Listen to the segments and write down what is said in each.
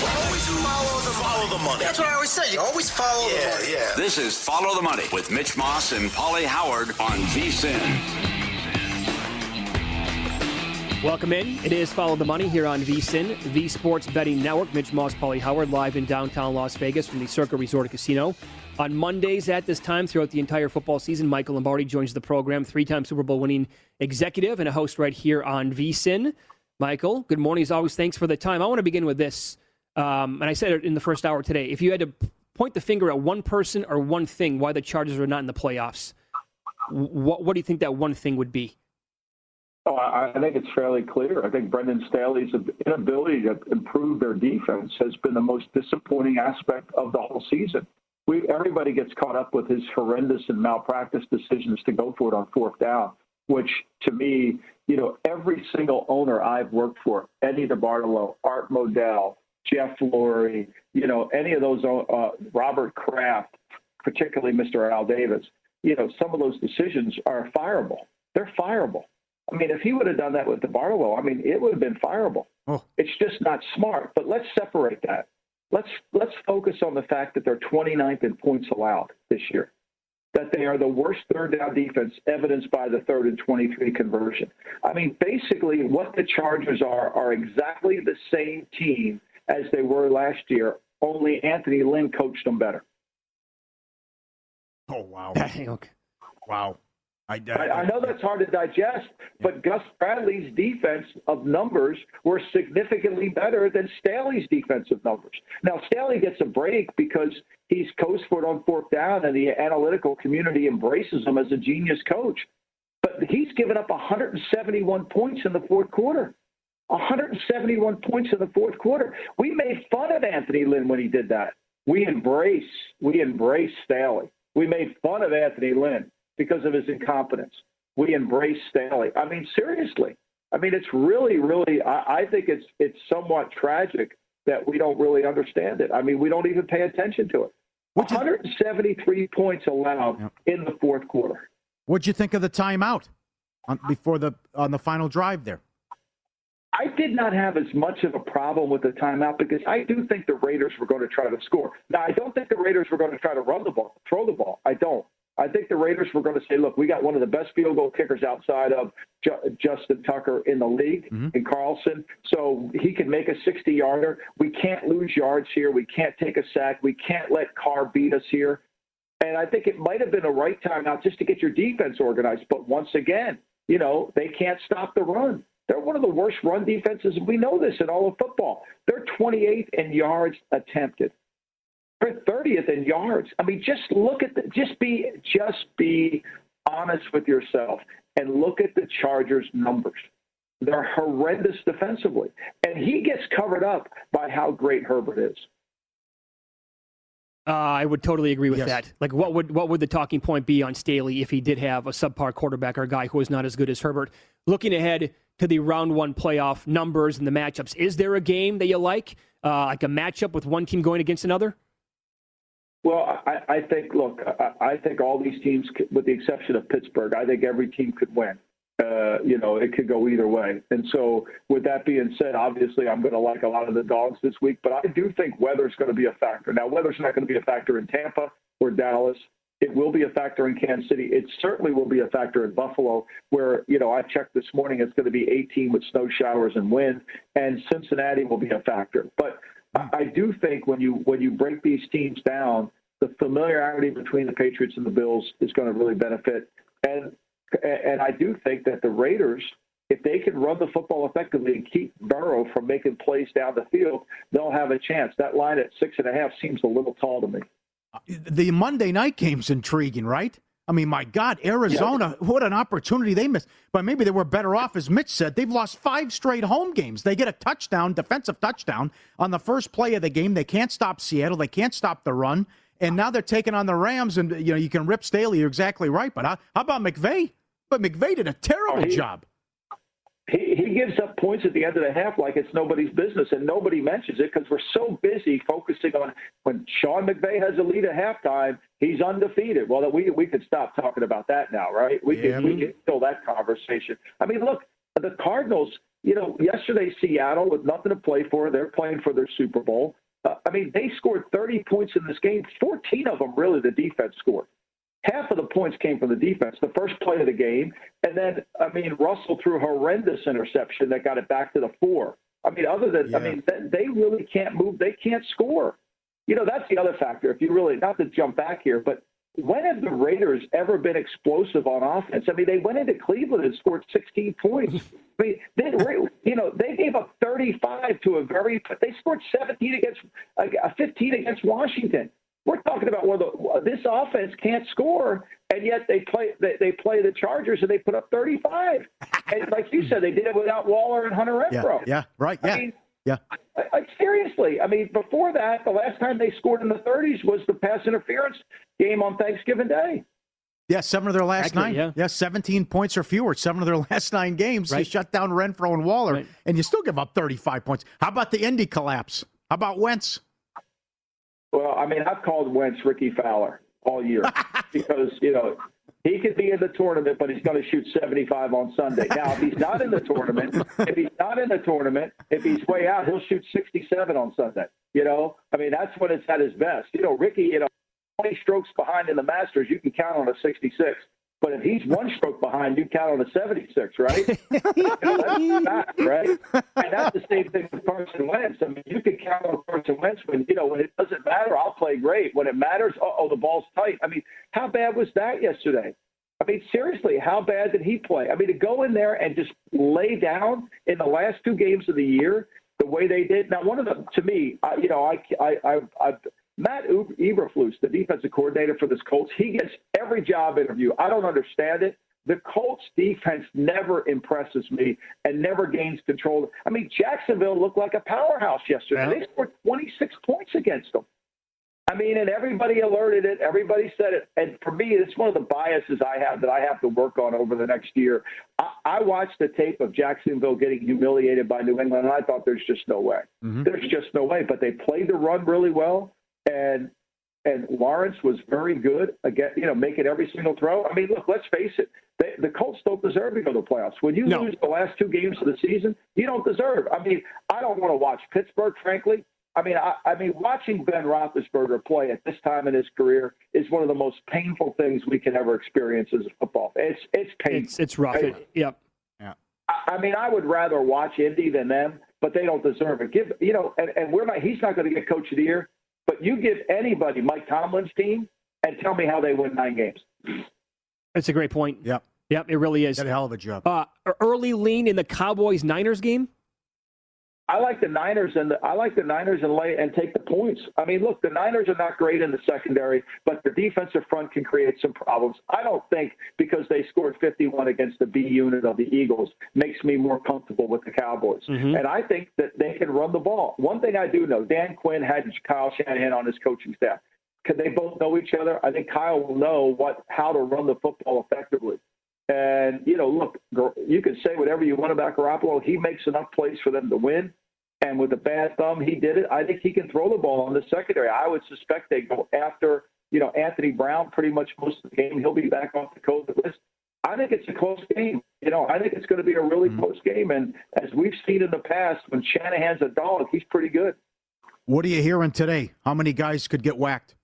Always follow the, follow the money. That's what I always say. You always follow yeah, the money. Yeah. This is Follow the Money with Mitch Moss and Pauly Howard on VSIN. Welcome in. It is Follow the Money here on VSIN, the Sports Betting Network. Mitch Moss, Pauly Howard, live in downtown Las Vegas from the Circa Resort and Casino. On Mondays at this time throughout the entire football season, Michael Lombardi joins the program, three-time Super Bowl winning executive and a host right here on VSIN. Michael, good morning as always. Thanks for the time. I want to begin with this, um, and I said it in the first hour today. If you had to point the finger at one person or one thing why the Chargers are not in the playoffs, what, what do you think that one thing would be? Oh, I think it's fairly clear. I think Brandon Staley's inability to improve their defense has been the most disappointing aspect of the whole season. We, everybody gets caught up with his horrendous and malpractice decisions to go for it on fourth down, which to me, you know, every single owner I've worked for, Eddie DeBartolo, Art Modell, Jeff Lurie, you know, any of those, uh, Robert Kraft, particularly Mr. Al Davis, you know, some of those decisions are fireable. They're fireable. I mean, if he would have done that with DeBartolo, I mean, it would have been fireable. Oh. It's just not smart. But let's separate that. Let's let's focus on the fact that they're 29th in points allowed this year. That they are the worst third down defense, evidenced by the third and 23 conversion. I mean, basically, what the Chargers are are exactly the same team as they were last year. Only Anthony Lynn coached them better. Oh wow! okay. Wow. I, I, I, know that's hard to digest, but Gus Bradley's defense of numbers were significantly better than Staley's defensive numbers. Now, Staley gets a break because he's coached for it on fourth down, and the analytical community embraces him as a genius coach. But he's given up 171 points in the fourth quarter. 171 points in the fourth quarter. We made fun of Anthony Lynn when he did that. We embrace, we embrace Staley. We made fun of Anthony Lynn because of his incompetence. We embrace Staley. I mean, seriously. I mean, it's really, really. I, I think it's it's somewhat tragic that we don't really understand it. I mean, we don't even pay attention to it. 173 points allowed Yep. in the fourth quarter. What'd you think of the timeout on, before the on the final drive there? I did not have as much of a problem with the timeout because I do think the Raiders were going to try to score. Now, I don't think the Raiders were going to try to run the ball, throw the ball. I don't. I think the Raiders were going to say, look, we got one of the best field goal kickers outside of Ju- Justin Tucker in the league, mm-hmm. in Carlson. So he can make a 60 yarder. We can't lose yards here. We can't take a sack. We can't let Carr beat us here. And I think it might have been a right time out just to get your defense organized. But once again, you know, they can't stop the run. They're one of the worst run defenses. We know this in all of football. They're 28th in yards attempted. They're 30th in yards. I mean, just look at the, just be just be honest with yourself and look at the Chargers numbers. They're horrendous defensively, and he gets covered up by how great Herbert is. Uh, I would totally agree with Yes. that. Like, what would what would the talking point be on Staley if he did have a subpar quarterback or a guy who is not as good as Herbert? Looking ahead to the round one playoff numbers and the matchups, is there a game that you like, uh, like a matchup with one team going against another? Well, I, I think, look, I, I think all these teams, with the exception of Pittsburgh, I think every team could win. Uh, you know, it could go either way. And so, with that being said, obviously, I'm going to like a lot of the dogs this week, but I do think weather's going to be a factor. Now, weather's not going to be a factor in Tampa or Dallas It will be a factor in Kansas City. It certainly will be a factor in Buffalo, where, you know, I checked this morning, it's going to be 18 with snow showers and wind, and Cincinnati will be a factor. But I do think when you when you break these teams down, the familiarity between the Patriots and the Bills is going to really benefit. And and I do think that the Raiders, if they can run the football effectively and keep Burrow from making plays down the field, they'll have a chance. That line at six and a half seems a little tall to me. The Monday night game's intriguing, right? I mean, my God, Arizona, yeah. what an opportunity they missed. But maybe they were better off, as Mitch said. They've lost five straight home games. They get a touchdown, defensive touchdown, on the first play of the game. They can't stop Seattle. They can't stop the run. And now they're taking on the Rams, and you know you can rip Staley. You're exactly right. But how, how about McVay? But McVay did a terrible oh, he, job he, he gives up points at the end of the half like it's nobody's business, and nobody mentions it because we're so busy focusing on when Sean McVay has a lead at halftime, he's undefeated. Well, we we could stop talking about that now, right? We yeah, can we can kill that conversation. I mean, look, the Cardinals. You know, yesterday Seattle with nothing to play for, they're playing for their Super Bowl. Uh, I mean, they scored 30 points in this game. 14 of them really the defense scored half of the points came from the defense, the first play of the game. And then, I mean, Russell threw a horrendous interception that got it back to the four. I mean, other than, yeah. I mean, they really can't move. They can't score. You know, that's the other factor. If you really, not to jump back here, but when have the Raiders ever been explosive on offense? I mean, they went into Cleveland and scored 16 points. I mean, they, you know, they gave up 35 to a very, they scored 17 against, uh, 15 against Washington. We're talking about where the, this offense can't score, and yet they play they, they play the Chargers and they put up 35. and like you said, they did it without Waller and Hunter Renfrow. Yeah, yeah right. Yeah. I mean, yeah. I, I, seriously, I mean, before that, the last time they scored in the 30s was the pass interference game on Thanksgiving Day. Yeah, seven of their last Accurate, nine. Yeah. yeah. 17 points or fewer. Seven of their last nine games. Right. You shut down Renfrow and Waller, right. and you still give up 35 points. How about the Indy collapse? How about Wentz? Well, I mean, I've called Wentz Rickie Fowler all year because you know he could be in the tournament, but he's going to shoot 75 on Sunday. Now, if he's not in the tournament, if he's not in the tournament, if he's way out, he'll shoot 67 on Sunday. You know, I mean, that's when it's at his best. You know, Ricky, you know, 20 strokes behind in the Masters, you can count on a 66. But if he's one stroke behind, you count on a 76, right? you know, right? And that's the same thing with Carson Wentz. I mean, you can count on Carson Wentz when, you know, when it doesn't matter, I'll play great. When it matters, oh, the ball's tight. I mean, how bad was that yesterday? I mean, seriously, how bad did he play? I mean, to go in there and just lay down in the last two games of the year the way they did. Now, one of them, to me, I, you know, I, I, I, I Matt Eberflus, the defensive coordinator for this Colts, he gets every job interview. I don't understand it. The Colts defense never impresses me and never gains control. I mean, Jacksonville looked like a powerhouse yesterday. Yeah. They scored 26 points against them. I mean, and everybody alerted it. Everybody said it. And for me, it's one of the biases I have that I have to work on over the next year. I, I watched the tape of Jacksonville getting humiliated by New England, and I thought there's just no way. Mm-hmm. There's just no way. But they played the run really well and and Lawrence was very good again, you know, making every single throw. I mean, look, let's face it, they, the Colts don't deserve to go to the playoffs. When you no. lose the last two games of the season, you don't deserve. I mean, I don't want to watch Pittsburgh, frankly. I mean, I, I mean, watching Ben Roethlisberger play at this time in his career is one of the most painful things we can ever experience as a football. It's it's painful. It's, it's rough. It, yep. Yeah. I, I mean, I would rather watch Indy than them, but they don't deserve it. Give you know, and, and we're not. He's not going to get coach of the year. But you give anybody Mike Tomlin's team and tell me how they win nine games. That's a great point. Yep. Yep, it really is. Did a hell of a job. Uh, early lean in the Cowboys Niners game? I like the Niners and the, I like the Niners and lay and take the points. I mean, look, the Niners are not great in the secondary, but the defensive front can create some problems. I don't think because they scored 51 against the B unit of the Eagles makes me more comfortable with the Cowboys. Mm-hmm. And I think that they can run the ball. One thing I do know, Dan Quinn had Kyle Shanahan on his coaching staff. Could they both know each other? I think Kyle will know what how to run the football effectively. And, you know, look, you can say whatever you want about Garoppolo. He makes enough plays for them to win. And with a bad thumb, he did it. I think he can throw the ball in the secondary. I would suspect they go after, you know, Anthony Brown pretty much most of the game. He'll be back off the COVID list. I think it's a close game. You know, I think it's going to be a really mm-hmm. close game. And as we've seen in the past, when Shanahan's a dog, he's pretty good. What are you hearing today? How many guys could get whacked?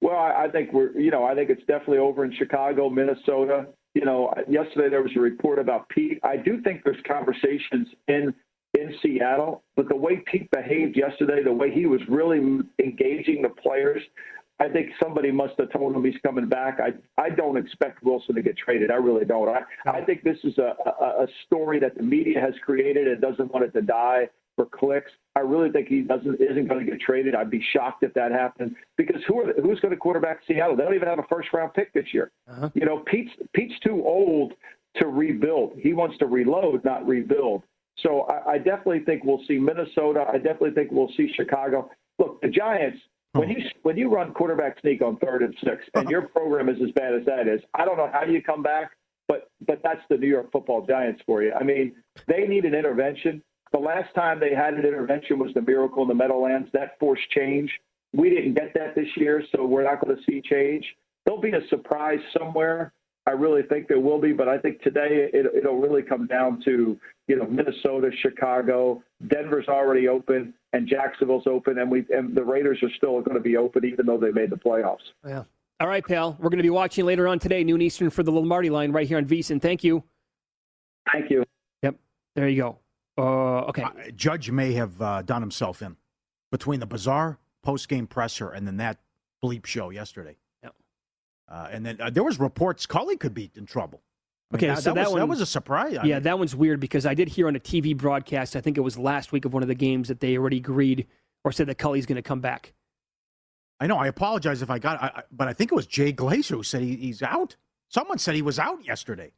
Well, Well, I, I think we're, you know, I think it's definitely over in Chicago, Minnesota. You know, yesterday there was a report about Pete. I do think there's conversations in in Seattle, but the way Pete behaved yesterday, the way he was really engaging the players, I think somebody must have told him he's coming back. I I don't expect Wilson to get traded. I really don't. I I think this is a a, a story that the media has created and doesn't want it to die for clicks. I really think he doesn't isn't going to get traded. I'd be shocked if that happened because who are who's going to quarterback Seattle? They don't even have a first round pick this year. Uh-huh. You know, Pete's Pete's too old to rebuild. He wants to reload, not rebuild. So I, I definitely think we'll see Minnesota. I definitely think we'll see Chicago. Look, the Giants. When you when you run quarterback sneak on third and six, and your program is as bad as that is, I don't know how you come back, but but that's the New York Football Giants for you. I mean, they need an intervention. The last time they had an intervention was the miracle in the Meadowlands. That forced change. We didn't get that this year, so we're not going to see change. There'll be a surprise somewhere. I really think there will be, but I think today it, will really come down to you know Minnesota, Chicago, Denver's already open, and Jacksonville's open, and we and the Raiders are still going to be open even though they made the playoffs. Yeah. All right, pal. We're going to be watching later on today, noon Eastern, for the Lombardi line right here on VSIN. Thank you. Thank you. Yep. There you go. Uh, okay. Uh, Judge may have uh, done himself in between the bizarre post game presser and then that bleep show yesterday. Yeah. Uh, and then uh, there was reports Culley could be in trouble. I mean, okay, that, so that, that, was, one, that was a surprise. I yeah, mean, that one's weird because I did hear on a TV broadcast, I think it was last week of one of the games, that they already agreed or said that Culley's going to come back. I know. I apologize if I got, I, but I think it was Jay Glazer who said he, he's out. Someone said he was out yesterday.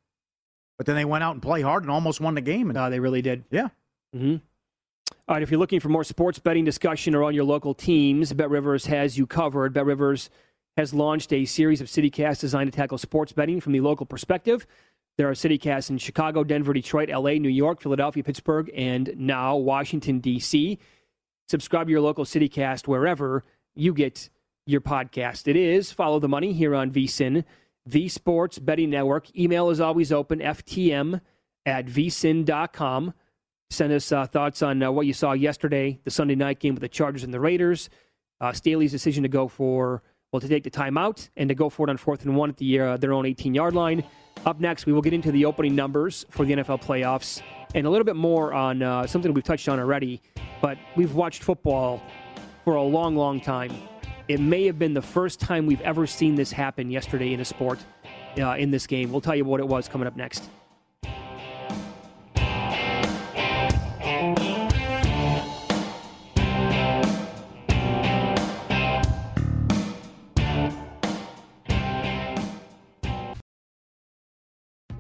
But then they went out and played hard and almost won the game. And, no, they really did. Yeah. Mm-hmm. All right, if you're looking for more sports betting discussion or on your local teams, Bet Rivers has you covered. Bet Rivers has launched a series of CityCasts designed to tackle sports betting from the local perspective. There are CityCasts in Chicago, Denver, Detroit, LA, New York, Philadelphia, Pittsburgh, and now Washington, D.C. Subscribe to your local CityCast wherever you get your podcast. It is Follow the Money here on VSIN, the Sports Betting Network. Email is always open, ftm at vsin.com. Send us uh, thoughts on uh, what you saw yesterday, the Sunday night game with the Chargers and the Raiders. Uh, Staley's decision to go for, well, to take the timeout and to go for it on fourth and one at the, uh, their own 18 yard line. Up next, we will get into the opening numbers for the NFL playoffs and a little bit more on uh, something we've touched on already. But we've watched football for a long, long time. It may have been the first time we've ever seen this happen yesterday in a sport uh, in this game. We'll tell you what it was coming up next.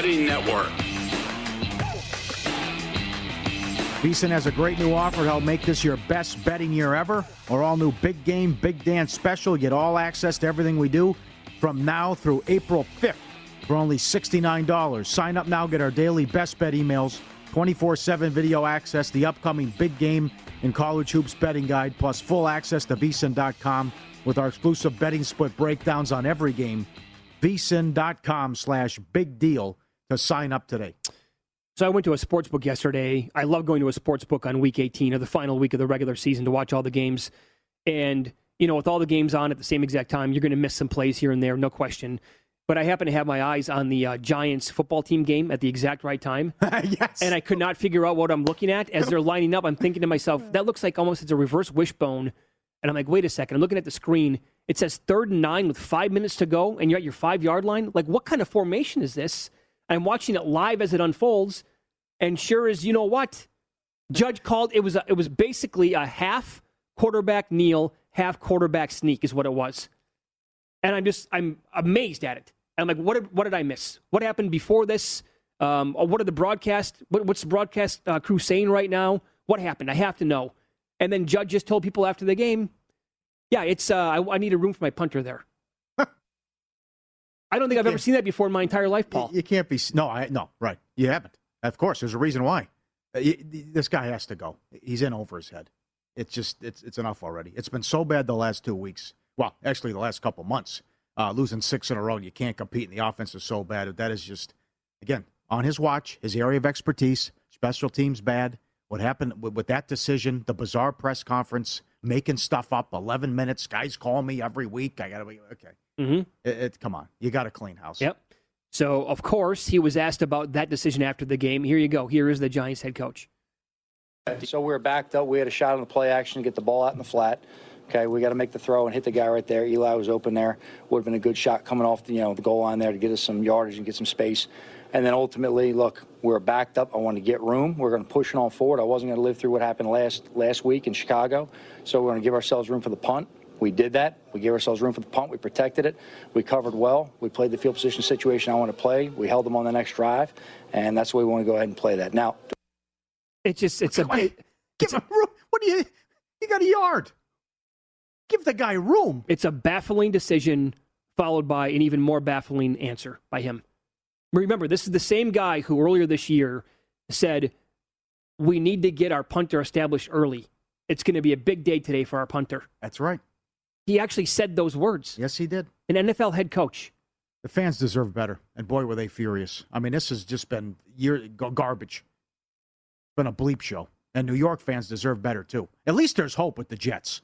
Betting network. VSIN has a great new offer to help make this your best betting year ever. Our all new Big Game, Big Dance special. Get all access to everything we do from now through April 5th for only $69. Sign up now, get our daily best bet emails 24 7 video access, the upcoming big game and college hoops betting guide, plus full access to vsin.com with our exclusive betting split breakdowns on every game. vsin.com slash big deal to sign up today. So I went to a sports book yesterday. I love going to a sports book on week 18 or the final week of the regular season to watch all the games. And, you know, with all the games on at the same exact time, you're going to miss some plays here and there, no question. But I happen to have my eyes on the uh, Giants football team game at the exact right time. yes. And I could not figure out what I'm looking at. As they're lining up, I'm thinking to myself, that looks like almost it's a reverse wishbone. And I'm like, wait a second. I'm looking at the screen. It says third and nine with five minutes to go, and you're at your five yard line. Like, what kind of formation is this? I'm watching it live as it unfolds. And sure as you know what, Judge called it was a, it was basically a half quarterback kneel, half quarterback sneak is what it was. And I'm just I'm amazed at it. And I'm like, what did what did I miss? What happened before this? Um, what are the broadcast? What, what's the broadcast uh, crew saying right now? What happened? I have to know. And then Judge just told people after the game, yeah, it's uh, I, I need a room for my punter there. I don't think I've ever seen that before in my entire life, Paul. You, can't be. No, I no right. You haven't. Of course, there's a reason why. Uh, you- this guy has to go. He's in over his head. It's just it's it's enough already. It's been so bad the last two weeks. Well, actually, the last couple months, uh, losing six in a row. and You can't compete, and the offense is so bad. That is just again on his watch, his area of expertise. Special teams bad. What happened with, with that decision? The bizarre press conference, making stuff up. Eleven minutes. Guys call me every week. I gotta be okay. Mm-hmm. It, it, come on, you got to clean house. Yep. So, of course, he was asked about that decision after the game. Here you go. Here is the Giants head coach. So we were backed up. We had a shot on the play action to get the ball out in the flat. Okay, we got to make the throw and hit the guy right there. Eli was open there. Would have been a good shot coming off the you know the goal line there to get us some yardage and get some space. And then ultimately, look, we were backed up. I wanted to get room. We are going to push it on forward. I wasn't going to live through what happened last last week in Chicago. So we're going to give ourselves room for the punt. We did that. We gave ourselves room for the punt. We protected it. We covered well. We played the field position situation I want to play. We held them on the next drive, and that's the way we want to go ahead and play that. Now, it just it's a Come on. it- Give him room. What do you? You got a yard. Give the guy room. it's a baffling decision followed by an even more baffling answer by him. Remember, this is the same guy who earlier this year said we need to get our punter established early. It's going to be a big day today for our punter. That's right. He actually said those words. Yes, he did. An NFL head coach. The fans deserve better, and boy, were they furious. I mean, this has just been year garbage. Been a bleep show, and New York fans deserve better too. At least there's hope with the Jets.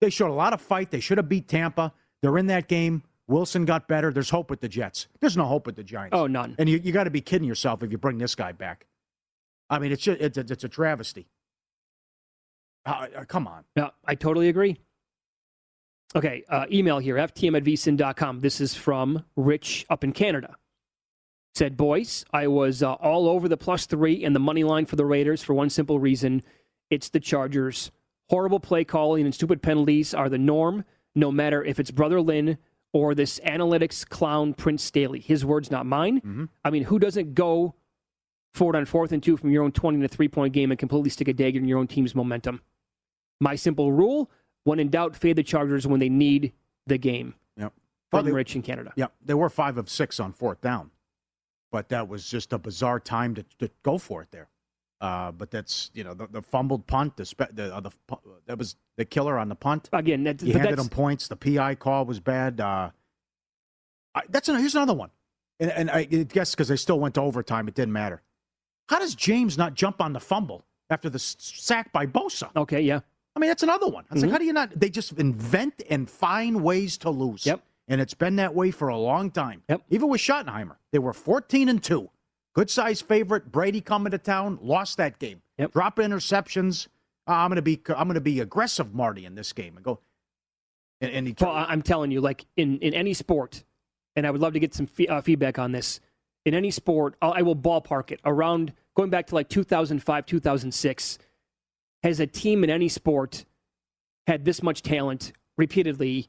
They showed a lot of fight. They should have beat Tampa. They're in that game. Wilson got better. There's hope with the Jets. There's no hope with the Giants. Oh, none. And you, you got to be kidding yourself if you bring this guy back. I mean, it's just, it's, a, it's a travesty. Uh, uh, come on. Yeah, I totally agree. Okay, uh, email here, ftm at vsin.com. This is from Rich up in Canada. Said, boys, I was uh, all over the plus three and the money line for the Raiders for one simple reason it's the Chargers. Horrible play calling and stupid penalties are the norm, no matter if it's Brother Lynn or this analytics clown Prince Staley. His words, not mine. I mean, who doesn't go forward on fourth and two from your own 20 to three point game and completely stick a dagger in your own team's momentum? My simple rule when in doubt, fade the Chargers when they need the game. Yep. From Well, Rich in Canada. Yeah, they were five of six on fourth down, but that was just a bizarre time to, to go for it there. Uh, but that's you know the, the fumbled punt, the, spe- the, uh, the that was the killer on the punt. Again, that, You handed them points. The PI call was bad. Uh, I, that's an, here's another one, and, and I guess because they still went to overtime, it didn't matter. How does James not jump on the fumble after the s- sack by Bosa? okay, yeah. I mean, that's another one. I was Mhm. like, how do you not? They just invent and find ways to lose. Yep. And it's been that way for a long time. Yep. Even with Schottenheimer, they were 14 and 2. Good size favorite. Brady coming to town, lost that game. Yep. Drop interceptions. Uh, I'm going to be I'm to be aggressive, Marty, in this game and go. And, and he Well, I'm telling you, like in, in any sport, and I would love to get some fe- uh, feedback on this. In any sport, I'll, I will ballpark it around going back to like 2005, 2006. Has a team in any sport had this much talent repeatedly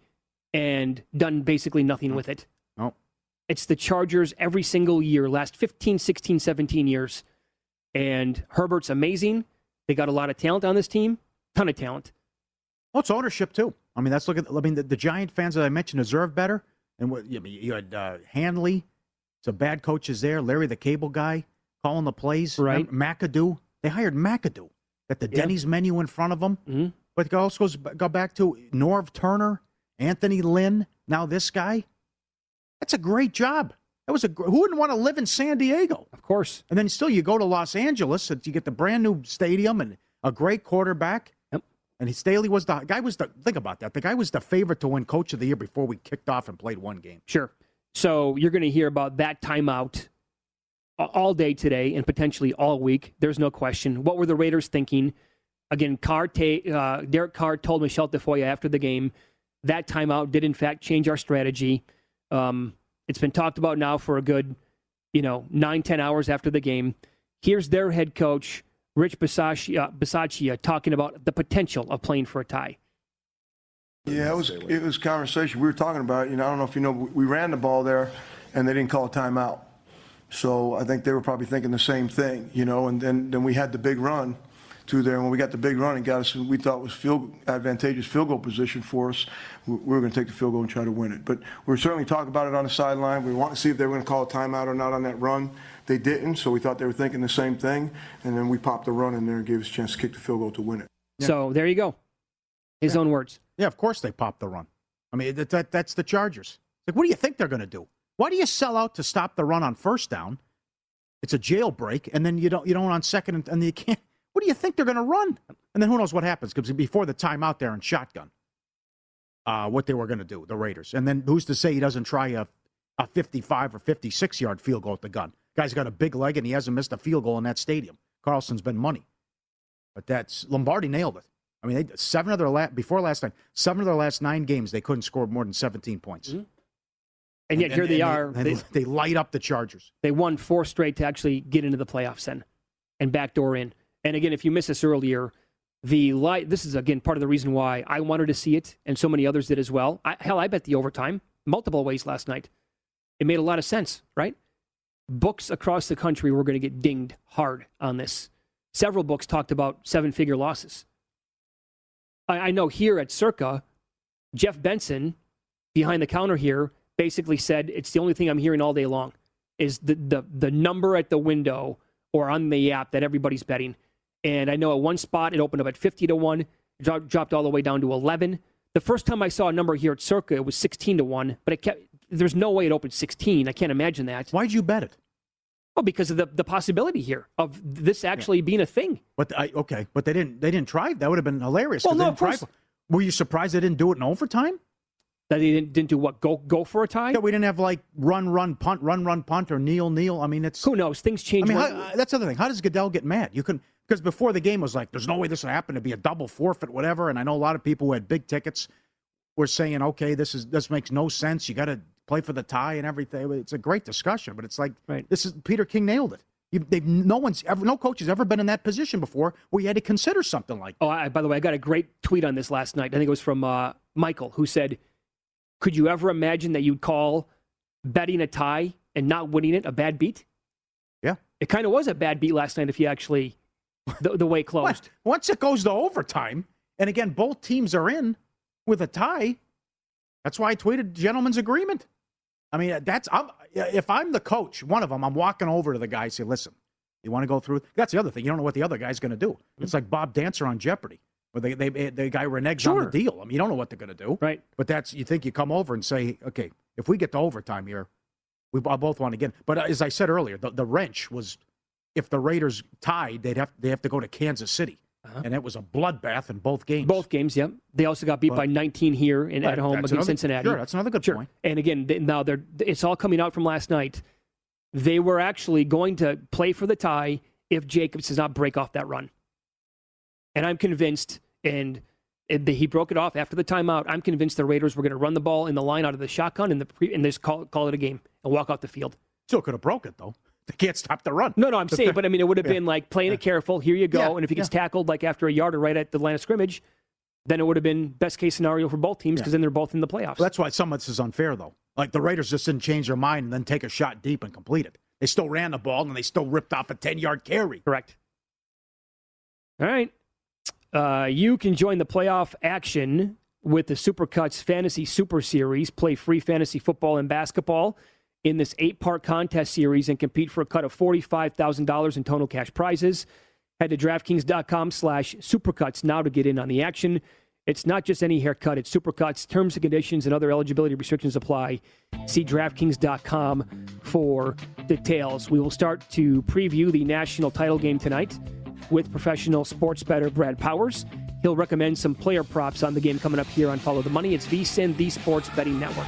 and done basically nothing with it? no. It's the Chargers every single year, last 15, 16, 17 years. And Herbert's amazing. They got a lot of talent on this team, ton of talent. Well, it's ownership too. I mean, that's look at. I mean, the, the Giant fans that I mentioned deserve better. And what I mean, you had uh, Hanley, some bad coaches there. Larry, the cable guy, calling the plays. Right. Remember McAdoo. They hired McAdoo. Got the Yeah. Denny's menu in front of them. Mm-hmm. But it also goes go back to Norv Turner, Anthony Lynn. Now this guy. That's a great job. That was a who wouldn't want to live in San Diego? Of course. And then still you go to Los Angeles and you get the brand new stadium and a great quarterback. Yep. And he Staley was the guy was the think about that. The guy was the favorite to win coach of the year before we kicked off and played one game. Sure. So you're going to hear about that timeout all day today and potentially all week. There's no question. What were the Raiders thinking? Again, Carr ta- uh, Derek Carr told Michele Tafoya after the game that timeout did in fact change our strategy. Um, it's been talked about now for a good, you know, nine ten hours after the game. Here's their head coach, Rich Bisaccia, Bisaccia talking about the potential of playing for a tie. Yeah, it was it was conversation we were talking about. You know, I don't know if you know, we ran the ball there, and they didn't call a timeout. So I think they were probably thinking the same thing. You know, and then then we had the big run to there. And when we got the big run and got us, we thought was field advantageous field goal position for us. We we were going to take the field goal and try to win it. But we were certainly talking about it on the sideline. We wanted to see if they were going to call a timeout or not on that run. They didn't, so we thought they were thinking the same thing. And then we popped the run in there and gave us a chance to kick the field goal to win it. So there you go. His own words. Yeah, of course they popped the run. I mean, that, that that's the Chargers. Like, what do you think they're going to do? Why do you sell out to stop the run on first down? It's a jailbreak, and then you don't you don't on second, and, and you can't. What do you think they're going to run? And then who knows what happens? Because before the timeout there in shotgun, uh, what they were going to do, the Raiders, and then who's to say he doesn't try a a 55 or 56 yard field goal at the gun? Guy's got a big leg, and he hasn't missed a field goal in that stadium. Carlson's been money, but that's Lombardi nailed it. I mean, they, seven of their la- before last night, seven of their last nine games, they couldn't score more than 17 points. And yet here they are. They, They, they light up the Chargers. they won four straight to actually get into the playoffs then and backdoor in. And again, if you missed this earlier, the light. This is again part of the reason why I wanted to see it, and so many others did as well. I, hell, I bet the overtime multiple ways last night. It made a lot of sense, right? Books across the country were going to get dinged hard on this. Several books talked about seven-figure losses. I, I know here at Circa, Jeff Benson, behind the counter here, basically said it's the only thing I'm hearing all day long is the the the number at the window or on the app that everybody's betting. And I know at one spot it opened up at 50 to 1, dro- dropped all the way down to 11. The first time I saw a number here at Circa, it was 16 to 1, but it kept there's no way it opened 16. I can't imagine that. Why'd you bet it? Well, because of the, the possibility here of this actually being a thing. But I, okay, but they didn't. They didn't try. That would have been hilarious. Well, no, of course. try. Were you surprised they didn't do it in overtime? That he didn't, didn't do what? Go go for a tie? Yeah, we didn't have like run, run, punt, run, run, punt, or kneel, kneel. I mean, it's Who knows? Things change. I mean, how, that's the other thing. How does Goodell get mad? You can because before the game was like, "There's no way this would happen to be a double forfeit, whatever." And I know a lot of people who had big tickets were saying, "Okay, this is this makes no sense. You got to play for the tie and everything." It's a great discussion, but it's like Right. this is Peter King nailed it. You, they've no one's ever, no coach has ever been in that position before where you had to consider something like. Oh, I, by the way, I got a great tweet on this last night. I think it was from uh, Michael, who said, "Could you ever imagine that you'd call betting a tie and not winning it a bad beat?" Yeah. It kind of was a bad beat last night if you actually the, the way closed. Once it goes to overtime, and again, both teams are in with a tie. That's why I tweeted gentleman's agreement. I mean, that's I'm, if I'm the coach, one of them, I'm walking over to the guy and say, "Listen, you want to go through?" That's the other thing. You don't know what the other guy's going to do. Mm-hmm. It's like Bob Dancer on Jeopardy, where they, they the guy reneges on Sure. the deal. I mean, you don't know what they're going to do, Right. But that's you think you come over and say, "Okay, if we get to overtime here, we I both want to get." But uh, as I said earlier, the, the wrench was if the Raiders tied, they'd have they have to go to Kansas City, and it was a bloodbath in both games. Uh-huh. Both games, yep. They also got beat But- by 19 here and Right, at home against another- Cincinnati. Sure, that's another good Sure. point. And again, they, now they're it's all coming out from last night. They were actually going to play for the tie if Jacobs does not break off that run. And I'm convinced, and he broke it off after the timeout. I'm convinced the Raiders were going to run the ball in the line out of the shotgun and the pre, and just call call it a game and walk off the field. Still could have broke it though. They can't stop the run. No, no, I'm saying, but I mean, it would have Yeah. been like playing it careful. Here you go, Yeah, and if he gets tackled like after a yard or right at the line of scrimmage, then it would have been best case scenario for both teams because then they're both in the playoffs. That's why some of this is unfair though. Like the Raiders just didn't change their mind and then take a shot deep and complete it. They still ran the ball and they still ripped off a ten yard carry. Correct. All right. Uh, you can join the playoff action with the Supercuts Fantasy Super Series. Play free fantasy football and basketball in this eight part contest series and compete for a cut of $45,000 in total cash prizes. Head to DraftKings.com slash supercuts now to get in on the action. It's not just any haircut, it's supercuts. Terms and conditions and other eligibility restrictions apply. See DraftKings.com for details. We will start to preview the national title game tonight with professional sports bettor Brad Powers. He'll recommend some player props on the game coming up here on Follow the Money. It's VSIN, the Sports Betting Network.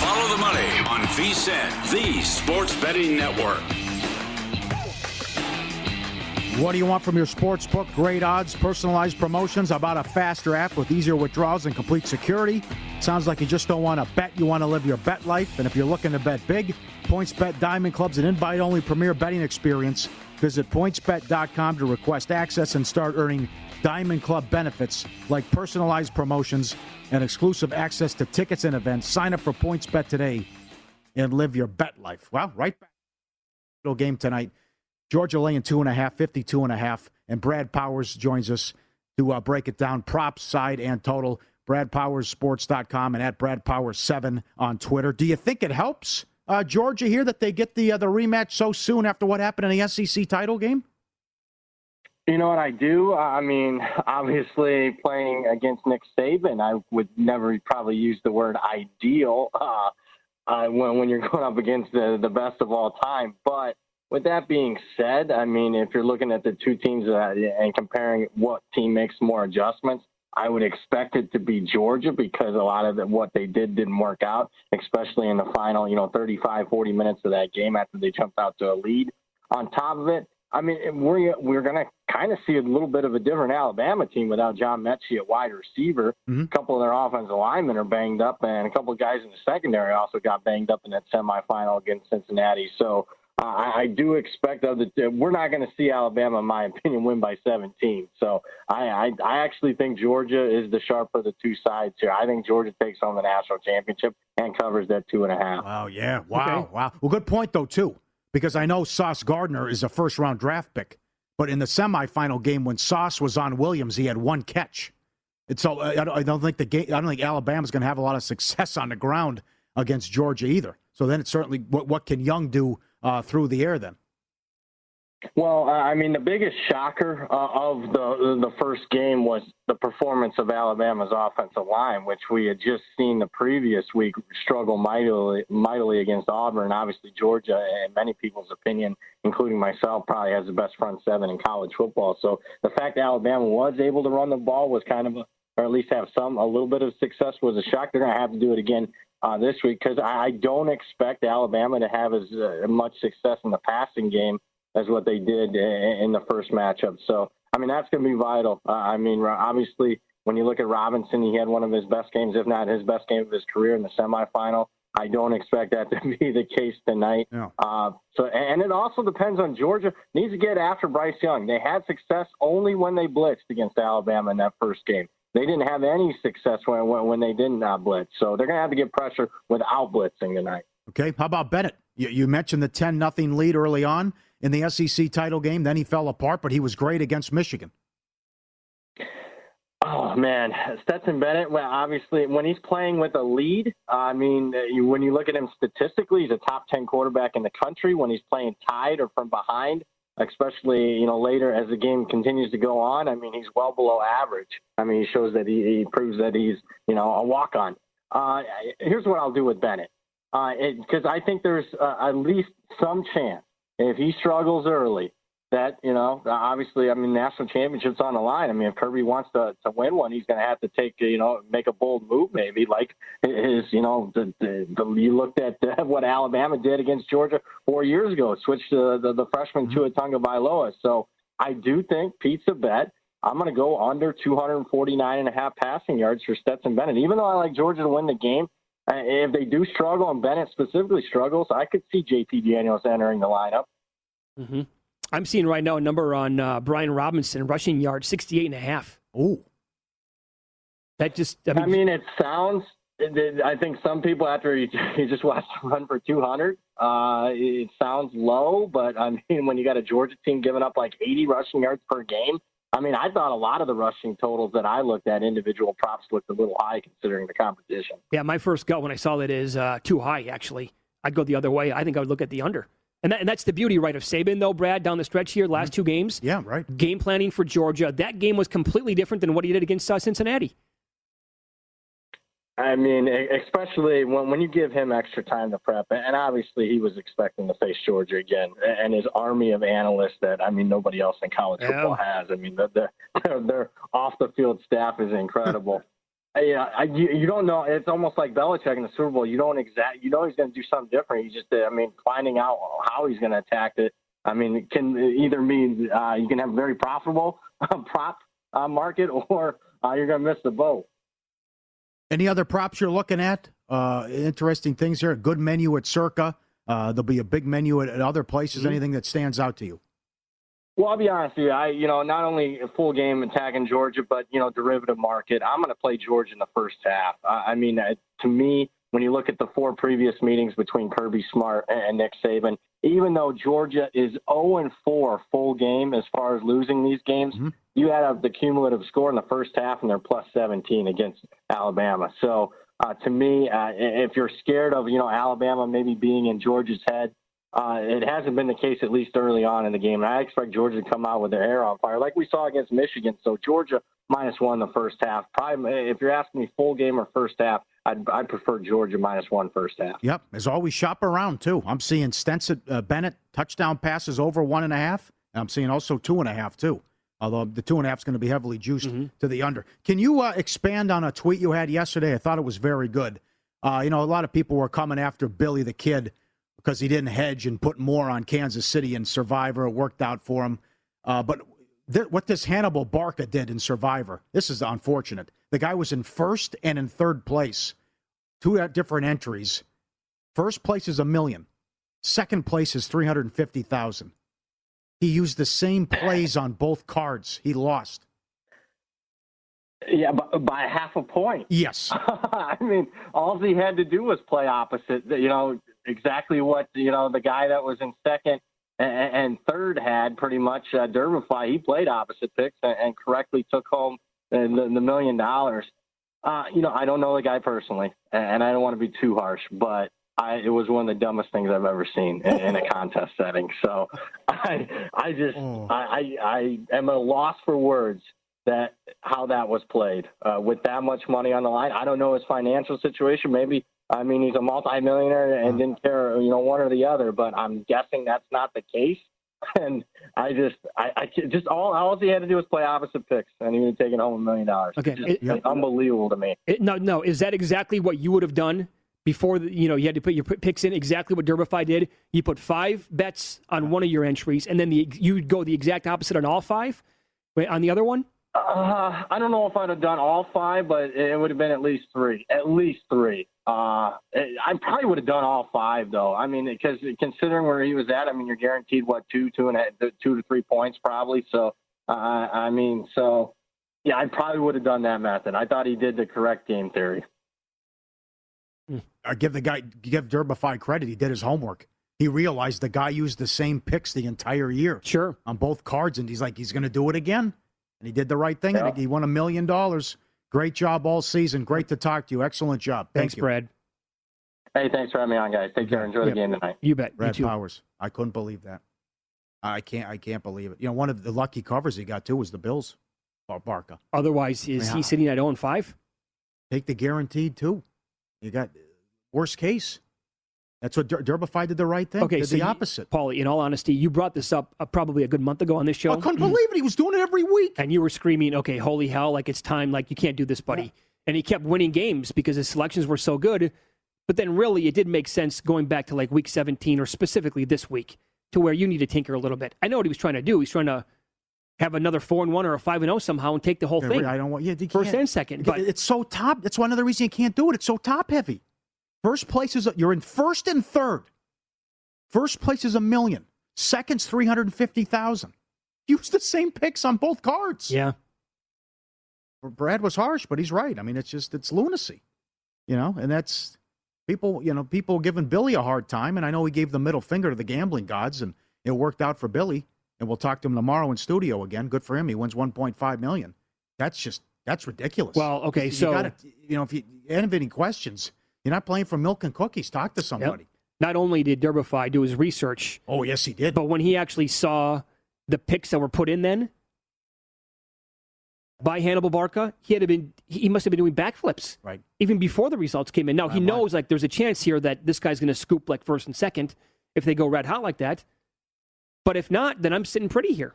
Follow the money on VSIN, the Sports Betting Network. What do you want from your sports book? Great odds, personalized promotions. About a faster app with easier withdrawals and complete security? Sounds like you just don't want to bet, you want to live your bet life. And if you're looking to bet big, PointsBet Diamond Club's an invite only premier betting experience. Visit pointsbet.com to request access and start earning Diamond Club benefits like personalized promotions and exclusive access to tickets and events. Sign up for PointsBet today and live your bet life. Well, right back. Game tonight. Georgia laying two and a half, 52 and a half. And Brad Powers joins us to uh, break it down, props, side, and total. BradPowersSports.com and at BradPowers7 on Twitter. Do you think it helps uh, Georgia here that they get the uh, the rematch so soon after what happened in the SEC title game? You know what I do? I mean, obviously playing against Nick Saban, I would never probably use the word ideal uh, uh, when when you're going up against the the best of all time. But with that being said, I mean, if you're looking at the two teams uh, and comparing what team makes more adjustments, I would expect it to be Georgia because a lot of the, what they did didn't work out, especially in the final, you know, 35, 40 minutes of that game after they jumped out to a lead. On top of it, I mean, we're we're going to kind of see a little bit of a different Alabama team without John Metchie at wide receiver. Mm-hmm. A couple of their offensive linemen are banged up, and a couple of guys in the secondary also got banged up in that semifinal against Cincinnati. So I, I do expect that we're not going to see Alabama, in my opinion, win by 17. So I, I, I actually think Georgia is the sharper of the two sides here. I think Georgia takes home the national championship and covers that two and a half. Wow, yeah, wow, okay. wow. Well, good point though too, because I know Sauce Gardner is a first round draft pick, but in the semifinal game when Sauce was on Williams, he had one catch. And so I don't think the game. I don't think Alabama's going to have a lot of success on the ground against Georgia either. So then it's certainly what, what can Young do uh, through the air then? Well, I mean, the biggest shocker uh, of the the first game was the performance of Alabama's offensive line, which we had just seen the previous week struggle mightily, mightily against Auburn. Obviously, Georgia, in many people's opinion, including myself, probably has the best front seven in college football. So the fact that Alabama was able to run the ball was kind of a or at least have some a little bit of success was a shock. They're going to have to do it again uh, this week because I don't expect Alabama to have as uh, much success in the passing game as what they did in the first matchup. So, I mean, that's going to be vital. Uh, I mean, obviously, when you look at Robinson, he had one of his best games, if not his best game of his career in the semifinal. I don't expect that to be the case tonight. Yeah. Uh, so, and it also depends on Georgia needs to get after Bryce Young. They had success only when they blitzed against Alabama in that first game they didn't have any success when when, when they didn't uh, blitz. So they're going to have to get pressure without blitzing tonight. Okay, how about Bennett? You, you mentioned the ten nothing lead early on in the SEC title game. Then he fell apart, but he was great against Michigan. Oh man, Stetson Bennett. Well, obviously, when he's playing with a lead, uh, I mean, when you look at him statistically, he's a top ten quarterback in the country. When he's playing tied or from behind, especially you know later as the game continues to go on. I mean, he's well below average. I mean, he shows that he, he proves that he's you know a walk on. Uh, here's what I'll do with Bennett because uh, I think there's uh, at least some chance if he struggles early that you know obviously I mean national championships on the line. I mean if Kirby wants to to win one, he's going to have to take you know make a bold move maybe like his you know the, the, the you looked at what Alabama did against Georgia four years ago, switched the the, the freshman mm-hmm. Tua Tagovailoa. So I do think pizza bet. I'm going to go under 249 and a half passing yards for Stetson Bennett. Even though I like Georgia to win the game, if they do struggle and Bennett specifically struggles, I could see JT Daniels entering the lineup. Mm-hmm. I'm seeing right now a number on uh, Brian Robinson, rushing yard, 68 and a half. Oh. That just, I mean, I mean, it sounds, I think some people after he, he just watched run for 200, uh, it sounds low, but I mean when you got a Georgia team giving up like 80 rushing yards per game, I mean I thought a lot of the rushing totals that I looked at individual props looked a little high considering the competition. Yeah, my first gut when I saw that is uh, too high. Actually, I'd go the other way. I think I would look at the under. And, that, and that's the beauty, right, of Saban, though, Brad, down the stretch here, last mm-hmm. two games. Yeah, right. Game planning for Georgia. That game was completely different than what he did against uh, Cincinnati. I mean, especially when when you give him extra time to prep, and obviously he was expecting to face Georgia again, and his army of analysts that I mean nobody else in college yeah. football has. I mean, the, the, their off the field staff is incredible. Yeah, I, you, you don't know. It's almost like Belichick in the Super Bowl. You don't exact. You know he's going to do something different. You just, I mean, finding out how he's going to attack it. I mean, it can either mean uh, you can have a very profitable uh, prop uh, market, or uh, you're going to miss the boat. Any other props you're looking at? Uh, interesting things here. A good menu at Circa. Uh, there'll be a big menu at, at other places. Mm-hmm. Anything that stands out to you? Well, I'll be honest with you. I, you know, not only a full game attacking Georgia, but you know, derivative market. I'm going to play Georgia in the first half. I, I mean, uh, to me, when you look at the four previous meetings between Kirby Smart and Nick Saban, even though Georgia is 0 and 4 full game as far as losing these games, mm-hmm. you add up the cumulative score in the first half and they're plus 17 against Alabama. So uh, to me, uh, if you're scared of you know Alabama maybe being in Georgia's head, uh, it hasn't been the case at least early on in the game. And I expect Georgia to come out with their hair on fire, like we saw against Michigan. So Georgia minus one the first half. Probably, if you're asking me full game or first half, I'd, I'd prefer Georgia minus one first half. Yep. As always, shop around too. I'm seeing Stetson uh, Bennett touchdown passes over one and a half. And I'm seeing also two and a half too. Although the two and a half is going to be heavily juiced mm-hmm. to the under. Can you uh, expand on a tweet you had yesterday? I thought it was very good. Uh, you know, a lot of people were coming after Billy the Kid because he didn't hedge and put more on Kansas City and Survivor. It worked out for him. Uh, but th- what this Hannibal Barca did in Survivor, this is unfortunate. The guy was in first and in third place, two different entries. First place is a million. Second place is three hundred and fifty thousand. He used the same plays on both cards. He lost. Yeah, by, by half a point. Yes. I mean, all he had to do was play opposite. You know exactly what you know the guy that was in second and, and third had pretty much uh, Derbify. He played opposite picks and, and correctly took home the, the million dollars. Uh, you know, I don't know the guy personally, and I don't want to be too harsh, but I, it was one of the dumbest things I've ever seen in, in a contest setting. So I, I just, oh. I, I, I am at a loss for words that how that was played uh, with that much money on the line. I don't know his financial situation. Maybe I mean he's a multimillionaire and didn't care, you know, one or the other. But I'm guessing that's not the case. And I just, I, I just all all he had to do was play opposite picks, and he would have taken home a million dollars. Okay, it, it, unbelievable to me. It, no, no, is that exactly what you would have done before? The, you know, you had to put your picks in exactly what Derbify did. You put five bets on one of your entries, and then the you would go the exact opposite on all five. On the other one, uh, I don't know if I'd have done all five, but it would have been at least three. At least three. Uh, I probably would have done all five though. I mean, because considering where he was at, I mean, you're guaranteed what two, two and a, two to three points probably. So, uh, I mean, so yeah, I probably would have done that method. I thought he did the correct game theory. I uh, give the guy give Derbify credit. He did his homework. He realized the guy used the same picks the entire year. Sure. On both cards, and he's like, he's going to do it again and he did the right thing, yeah. and he won a million dollars. Great job all season. Great to talk to you. Excellent job. Thank Thanks, you. Brad. Hey, thanks for having me on, guys. Take care. Enjoy the game tonight. You bet. Brad Powers. I couldn't believe that. I can't. I can't believe it. You know, one of the lucky covers he got too was the Bills. Barca. Otherwise, is he sitting at 0 and 5? Take the guaranteed too. You got worst case. That's what Der- Derbify did the right thing. Okay, did so the opposite. Pauly, in all honesty, you brought this up uh, probably a good month ago on this show. I couldn't believe it. He was doing it every week. And you were screaming, okay, holy hell, like it's time, like you can't do this, buddy. Yeah. And he kept winning games because his selections were so good. But then really, it did make sense going back to like week 17 or specifically this week to where you need to tinker a little bit. I know what he was trying to do. He's trying to have another 4 and 1 or a 5 and 0 somehow and take the whole yeah, thing. I don't want, yeah, First and second. But it's so top. That's one of the reasons you can't do it. It's so top heavy. First place is, you're in first and third. First place is a million. Second's 350,000. Use the same picks on both cards. Yeah. Brad was harsh, but he's right. I mean, it's just, it's lunacy. You know, and that's people. You know, people giving Billy a hard time, and I know he gave the middle finger to the gambling gods, and it worked out for Billy. And we'll talk to him tomorrow in studio again. Good for him. He wins 1.5 million. That's just that's ridiculous. Well, okay, you so gotta, you know, if you have any questions, you're not playing for milk and cookies. Talk to somebody. Yep. Not only did Derbify do his research, oh yes, he did. But when he actually saw the picks that were put in, then by Hannibal Barca, he had been he must have been doing backflips, right? Even before the results came in. Now he knows like there's a chance here that this guy's going to scoop like first and second if they go red hot like that. But if not, then I'm sitting pretty here.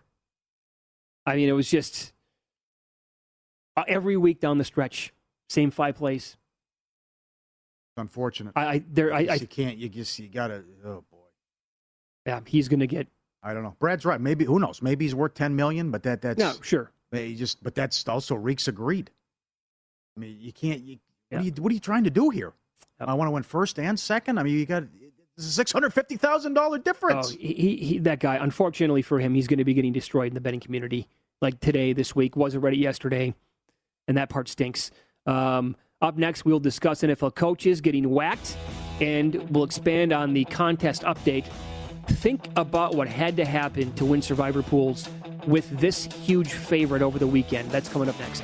I mean, it was just uh, every week down the stretch, same five plays. Unfortunate. I, I there I, I you can't. You just you gotta. Oh boy. Yeah, he's to get. I don't know. Brad's right. Maybe who knows? Maybe he's worth ten million, but that that's no sure. He just but that's also reeks of greed. I mean, you can't. You, Yeah. what, are you, what are you trying to do here? I want to win first and second. I mean, you got this is a six hundred fifty thousand dollar difference. Oh, he, he, that guy. Unfortunately for him, he's going to be getting destroyed in the betting community. Like today, this week, wasn't ready yesterday, and that part stinks. Um, up next, we'll discuss NFL coaches getting whacked, and we'll expand on the contest update. Think about what had to happen to win Survivor pools with this huge favorite over the weekend. That's coming up next.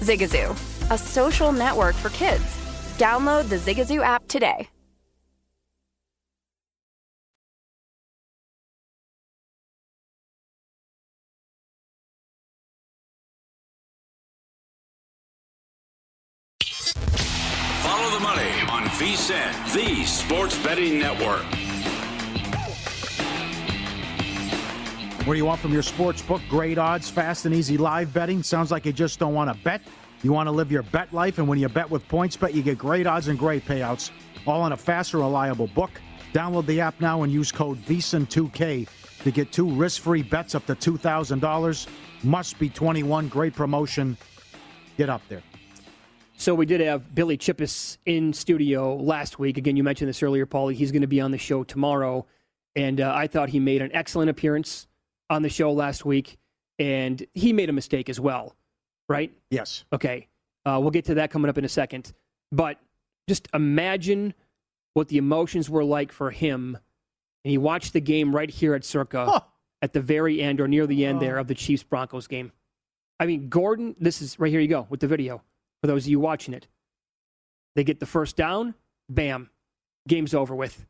Zigazoo, a social network for kids. Download the Zigazoo app today. Follow the money on VSIN, the sports betting network. What do you want from your sports book? Great odds, fast and easy live betting. Sounds like you just don't want to bet. You want to live your bet life, and when you bet with PointsBet, you get great odds and great payouts, all on a fast and reliable book. Download the app now and use code VSIN2K to get two risk-free bets up to $2,000. Must be 21. Great promotion. Get up there. So we did have Billy Chippis in studio last week. Again, you mentioned this earlier, Pauly. He's going to be on the show tomorrow, and uh, I thought he made an excellent appearance on the show last week, and he made a mistake as well, right? Yes. Okay. Uh, we'll get to that coming up in a second, but just imagine what the emotions were like for him, and he watched the game right here at Circa at the very end or near the end there of the Chiefs Broncos game. I mean, Gordon. This is right here. You go with the video for those of you watching it. They get the first down, bam, game's over with.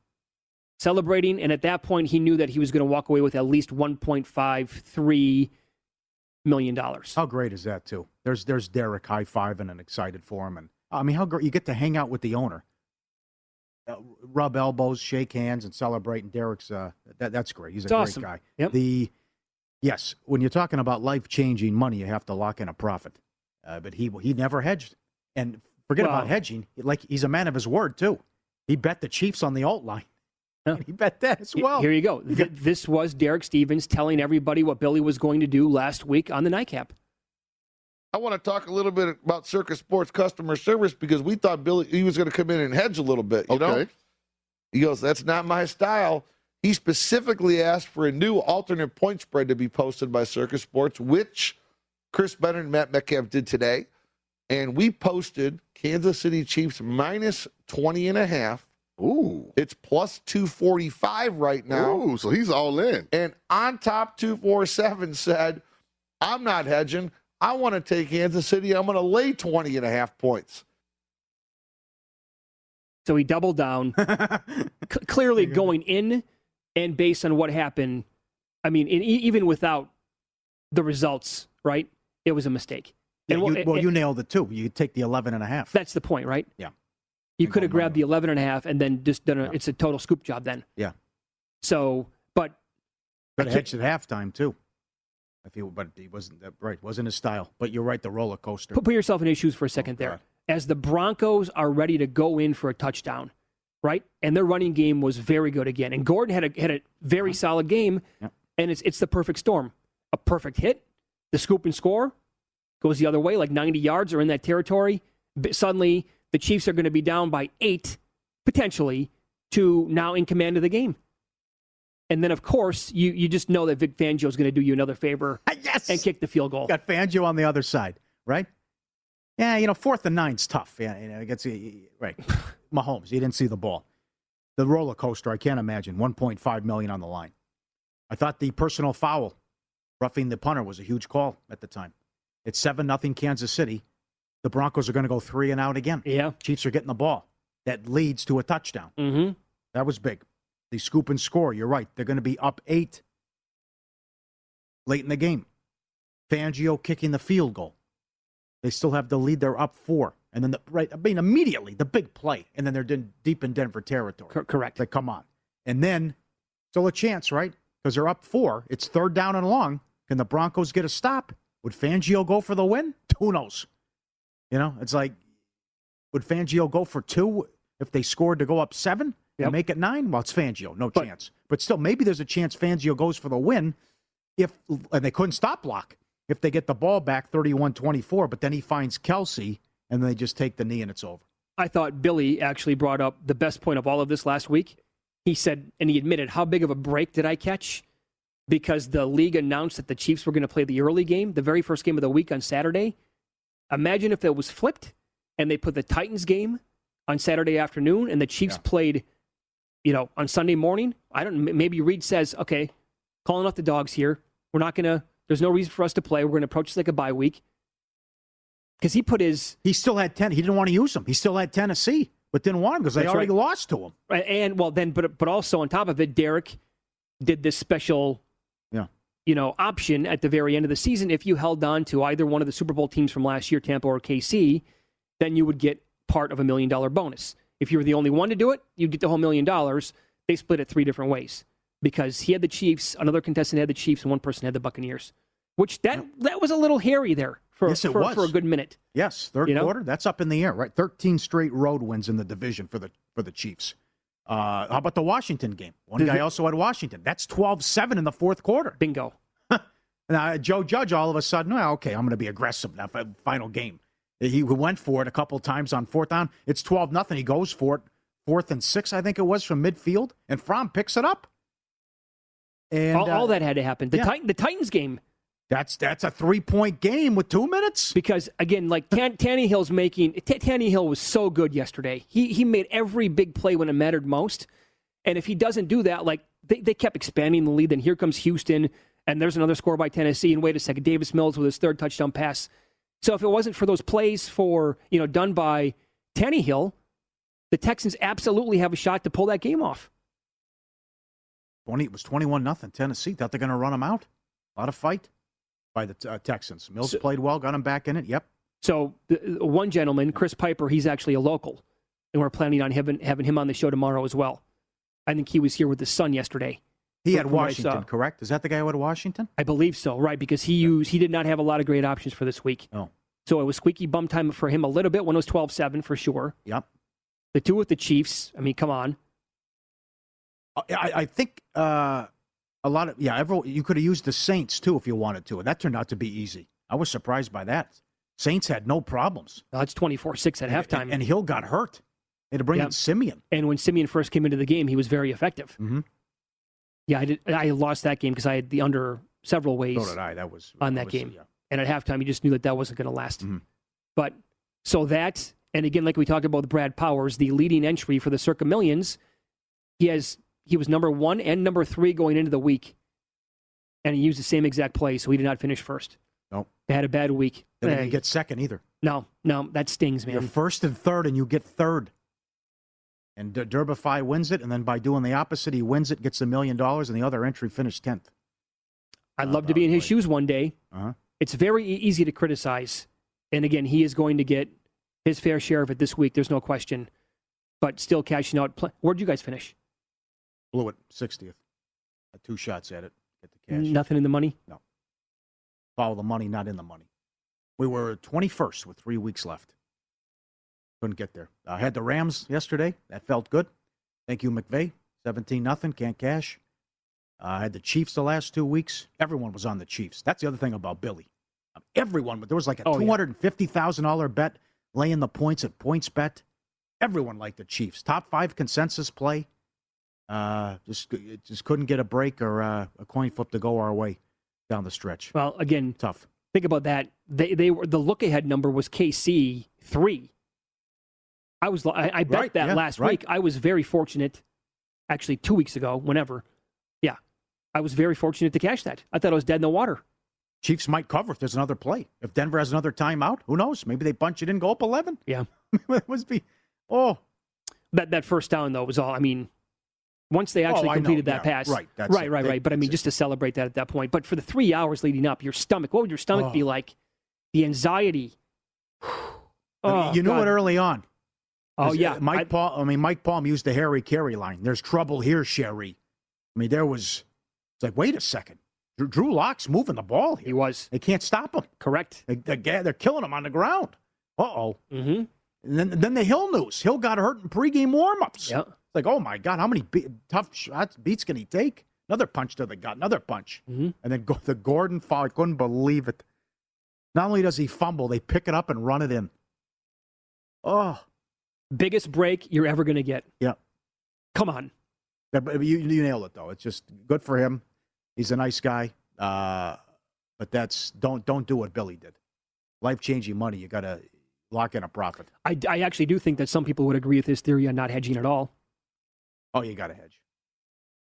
Celebrating, and at that point, he knew that he was going to walk away with at least $1.53 million. How great is that, too? There's there's Derek high fiving and excited for him, and I mean, how great you get to hang out with the owner, uh, rub elbows, shake hands, and celebrate. And Derek's uh, that that's great. He's a It's great awesome. guy. Yep. The yes, when you're talking about life changing money, you have to lock in a profit. Uh, but he he never hedged, and forget about hedging. Like he's a man of his word too. He bet the Chiefs on the alt line. He bet that as well. Here you go. Th- this was Derek Stevens telling everybody what Billy was going to do last week on the nightcap. I want to talk a little bit about Circa Sports customer service because we thought Billy he was going to come in and hedge a little bit. You know, Okay. he goes, "That's not my style." He specifically asked for a new alternate point spread to be posted by Circa Sports, which Chris Bennett and Matt Metcalf did today, and we posted Kansas City Chiefs minus 20 and a half. Ooh. It's plus 245 right now. Ooh, so he's all in. And on top 247 said, I'm not hedging. I want to take Kansas City. I'm going to lay 20 and a half points. So he doubled down, C- clearly going in and based on what happened. I mean, and e- even without the results, right? It was a mistake. Yeah, And you, well, and- you nailed it too. You take the 11 and a half. That's the point, right? Yeah. You could have grabbed the 11 and a half and then just done a, it's a total scoop job then. Yeah. So, but Could have at halftime too. If he, but he wasn't that right. Wasn't his style. But you're right. The roller coaster. put, put yourself in his shoes for a second oh, there. As the Broncos are ready to go in for a touchdown, right? And their running game was very good again. And Gordon had a had a very solid game. And it's it's the perfect storm. A perfect hit, the scoop and score goes the other way, like 90 yards or in that territory. But suddenly the Chiefs are going to be down by eight, potentially, to now in command of the game. And then, of course, you, you just know that Vic Fangio is going to do you another favor ah, yes! and kick the field goal. Got Fangio on the other side, right? Yeah, you know, fourth and nine's tough. Yeah, you know, it gets right. Mahomes, he didn't see the ball. The roller coaster, I can't imagine. 1.5 million on the line. I thought the personal foul, roughing the punter, was a huge call at the time. It's seven nothing Kansas City. The Broncos are going to go three and out again. Yeah, Chiefs are getting the ball. That leads to a touchdown. Mm-hmm. That was big. The scoop and score. You're right. They're going to be up eight late in the game. Fangio kicking the field goal. They still have the lead. They're up four, and then the right. I mean, immediately the big play, and then they're deep in Denver territory. correct. Like, come on, and then still a chance, right? Because they're up four. It's third down and long. Can the Broncos get a stop? Would Fangio go for the win? Who knows? You know, it's like, would Fangio go for two if they scored to go up seven and make it nine? Well, it's Fangio, no chance. But still, maybe there's a chance Fangio goes for the win if, and they couldn't stop block if they get the ball back 31 24, but then he finds Kelce and they just take the knee and it's over. I thought Billy actually brought up the best point of all of this last week. He said, and he admitted, how big of a break did I catch? Because the league announced that the Chiefs were going to play the early game, the very first game of the week on Saturday. Imagine if that was flipped and they put the Titans game on Saturday afternoon and the Chiefs played, you know, on Sunday morning. I don't. Maybe Reid says, okay, calling off the dogs here. We're not going to. There's no reason for us to play. We're going to approach this like a bye week. Because he put his. He still had 10. He didn't want to use them. He still had Tennessee, but didn't want them because they already right. lost to him. Right, and well, then, but but also on top of it, Derek did this special, Yeah. You know, option at the very end of the season. If you held on to either one of the Super Bowl teams from last year, Tampa or KC, then you would get part of a million dollar bonus. If you were the only one to do it, you'd get the whole million dollars. They split it three different ways because he had the Chiefs, another contestant had the Chiefs, and one person had the Buccaneers. Which that that was a little hairy there for Yes, for, for a good minute. Yes, third You know? quarter. That's up in the air, right? Thirteen straight road wins in the division for the for the Chiefs. Uh, how about the Washington game? One guy also had Washington. That's 12-7 in the fourth quarter. Bingo. now Joe Judge all of a sudden, well, okay, I'm going to be aggressive now. for Final game. He went for it a couple times on fourth down. It's 12 nothing. He goes for it. Fourth and six, I think it was from midfield, and Fromm picks it up. And all, uh, all that had to happen. The yeah. Titan, the Titans game. That's that's a three point game with two minutes. Because again, like Tan- Tannehill's making T- Tannehill was so good yesterday. He he made every big play when it mattered most. And if he doesn't do that, like they, they kept expanding the lead. Then here comes Houston, and there's another score by Tennessee. And wait a second, Davis Mills with his third touchdown pass. So if it wasn't for those plays for you know done by Tannehill, the Texans absolutely have a shot to pull that game off. 20, it was 21 nothing. Tennessee thought they're going to run them out. A lot of fight by the uh, Texans. Mills So- played well, got him back in it. Yep. So the, one gentleman, Chris Piper, he's actually a local, and we're planning on having having him on the show tomorrow as well. I think he was here with his son yesterday. He had what Washington, correct? Is that the guy who had Washington? I believe so, right? Because he used he did not have a lot of great options for this week. Oh. So it was squeaky bum time for him a little bit when it was 12-7 for sure. Yep. The two with the Chiefs. I mean, come on. I, I think uh, a lot of yeah. Everyone, you could have used the Saints too if you wanted to, and that turned out to be easy. I was surprised by that. Saints had no problems. It's twenty four six at halftime, and, and, Hill got hurt. They had to bring Yeah. in Siemian. And when Siemian first came into the game, he was very effective. Mm-hmm. Yeah, I did. I lost that game because I had the under several ways. So did I. That was on that obviously, game. yeah. And at halftime, you just knew that that wasn't going to last. Mm-hmm. But so that, and again, like we talked about with Brad Powers, the leading entry for the Circa Millions, he has he was number one and number three going into the week, and he used the same exact play, so he did not finish first. Nope. They had a bad week. They didn't get second either. no, no, that stings, man. You're first and third, and you get third. And D- Durbify wins it, and then by doing the opposite, he wins it, gets a million dollars, and the other entry finished tenth. I'd love to be in his shoes one day. Uh-huh. It's very easy to criticize. And again, he is going to get his fair share of it this week. There's no question. But still cashing out. Pl- Where'd you guys finish? Blew it, sixtieth. Had two shots at it. Get the cash. Nothing in the money? No. Follow the money, not in the money. We were 21st with three weeks left. Couldn't get there. I had the Rams yesterday. That felt good. Thank you, McVay. 17 nothing. Can't cash. I had the Chiefs the last two weeks. Everyone was on the Chiefs. That's the other thing about Billy. Um, everyone, but there was like a Oh, $250,000 bet laying the points at points bet. Everyone liked the Chiefs. Top five consensus play. Uh, just just couldn't get a break or uh, a coin flip to go our way down the stretch. Well, again, tough. Think about that. They they were the look ahead number was KC three. I was I, I bet Right, that yeah, last right. week. I was very fortunate. Actually, two weeks ago, whenever, yeah, I was very fortunate to cash that. I thought I was dead in the water. Chiefs might cover if there's another play. If Denver has another timeout, who knows? Maybe they punch it in, go up 11. Yeah. it must be. Oh, That that first down though was all. I mean, once they actually Oh, completed that yeah, pass, right, that's right, it. right, right. But I mean, just to celebrate that at that point. But for the three hours leading up, your stomach, what would your stomach Oh. be like? The anxiety. Oh, you knew God. it early on. Oh uh, yeah, Mike I- Paul. I mean, Mike Palm used the Harry Caray line. There's trouble here, Sherry. I mean, there was. It's like, wait a second. Drew, Drew Lock's moving the ball here. He was. They can't stop him. Correct. They, they, they're killing him on the ground. Uh oh. Mm-hmm. And then, then the Hill news. Hill got hurt in pregame warmups. Yeah. Like, oh my God, how many be- tough shots, beats can he take? Another punch to the gut, another punch. Mm-hmm. And then go, the Gordon foul. I couldn't believe it. Not only does he fumble, they pick it up and run it in. Oh, biggest break you're ever going to get. yeah. Come on. You, you nailed it though. It's just good for him. He's a nice guy. Uh, but that's don't don't do what Billy did. Life changing money. You got to lock in a profit. I, I actually do think that some people would agree with his theory on not hedging at all. Oh, you got to hedge.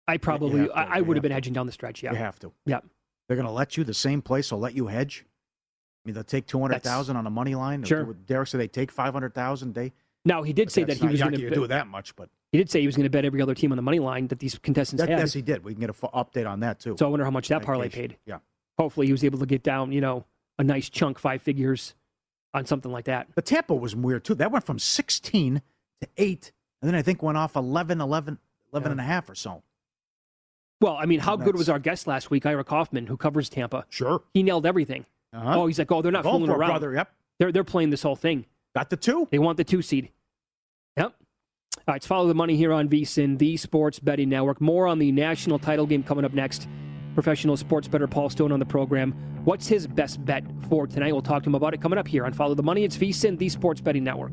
I probably, to, I, I would have been to. hedging down the stretch. Yeah. You have to. Yeah. They're going to let you the same place. will let you hedge. I mean, they'll take two hundred thousand on a money line. Sure. Derek said they take five hundred thousand. They Now he did say that he was going to do that much, but He did say he was going to bet every other team on the money line that these contestants that, had. yes, he did. We can get a full update on that too. So I wonder how much that parlay paid. Yeah. Hopefully he was able to get down, you know, a nice chunk, five figures on something like that. The Tampa was weird too. That went from 16 to 8, and then I think went off 11, 11, 11 and a half or so. Well, I mean, how good was our guest last week, Ira Kaufman, who covers Tampa? Sure. He nailed everything. Uh-huh. Oh, he's like, oh, they're not fooling around. brother. Yep. They're they're playing this whole thing. Got the two. They want the two seed. Yep. All right, it's follow the money here on VSIN, the Sports Betting Network. More on the national title game coming up next. Professional sports better Paul Stone on the program. What's his best bet for tonight? We'll talk to him about it coming up here on Follow the Money. It's VSIN, the Sports Betting Network.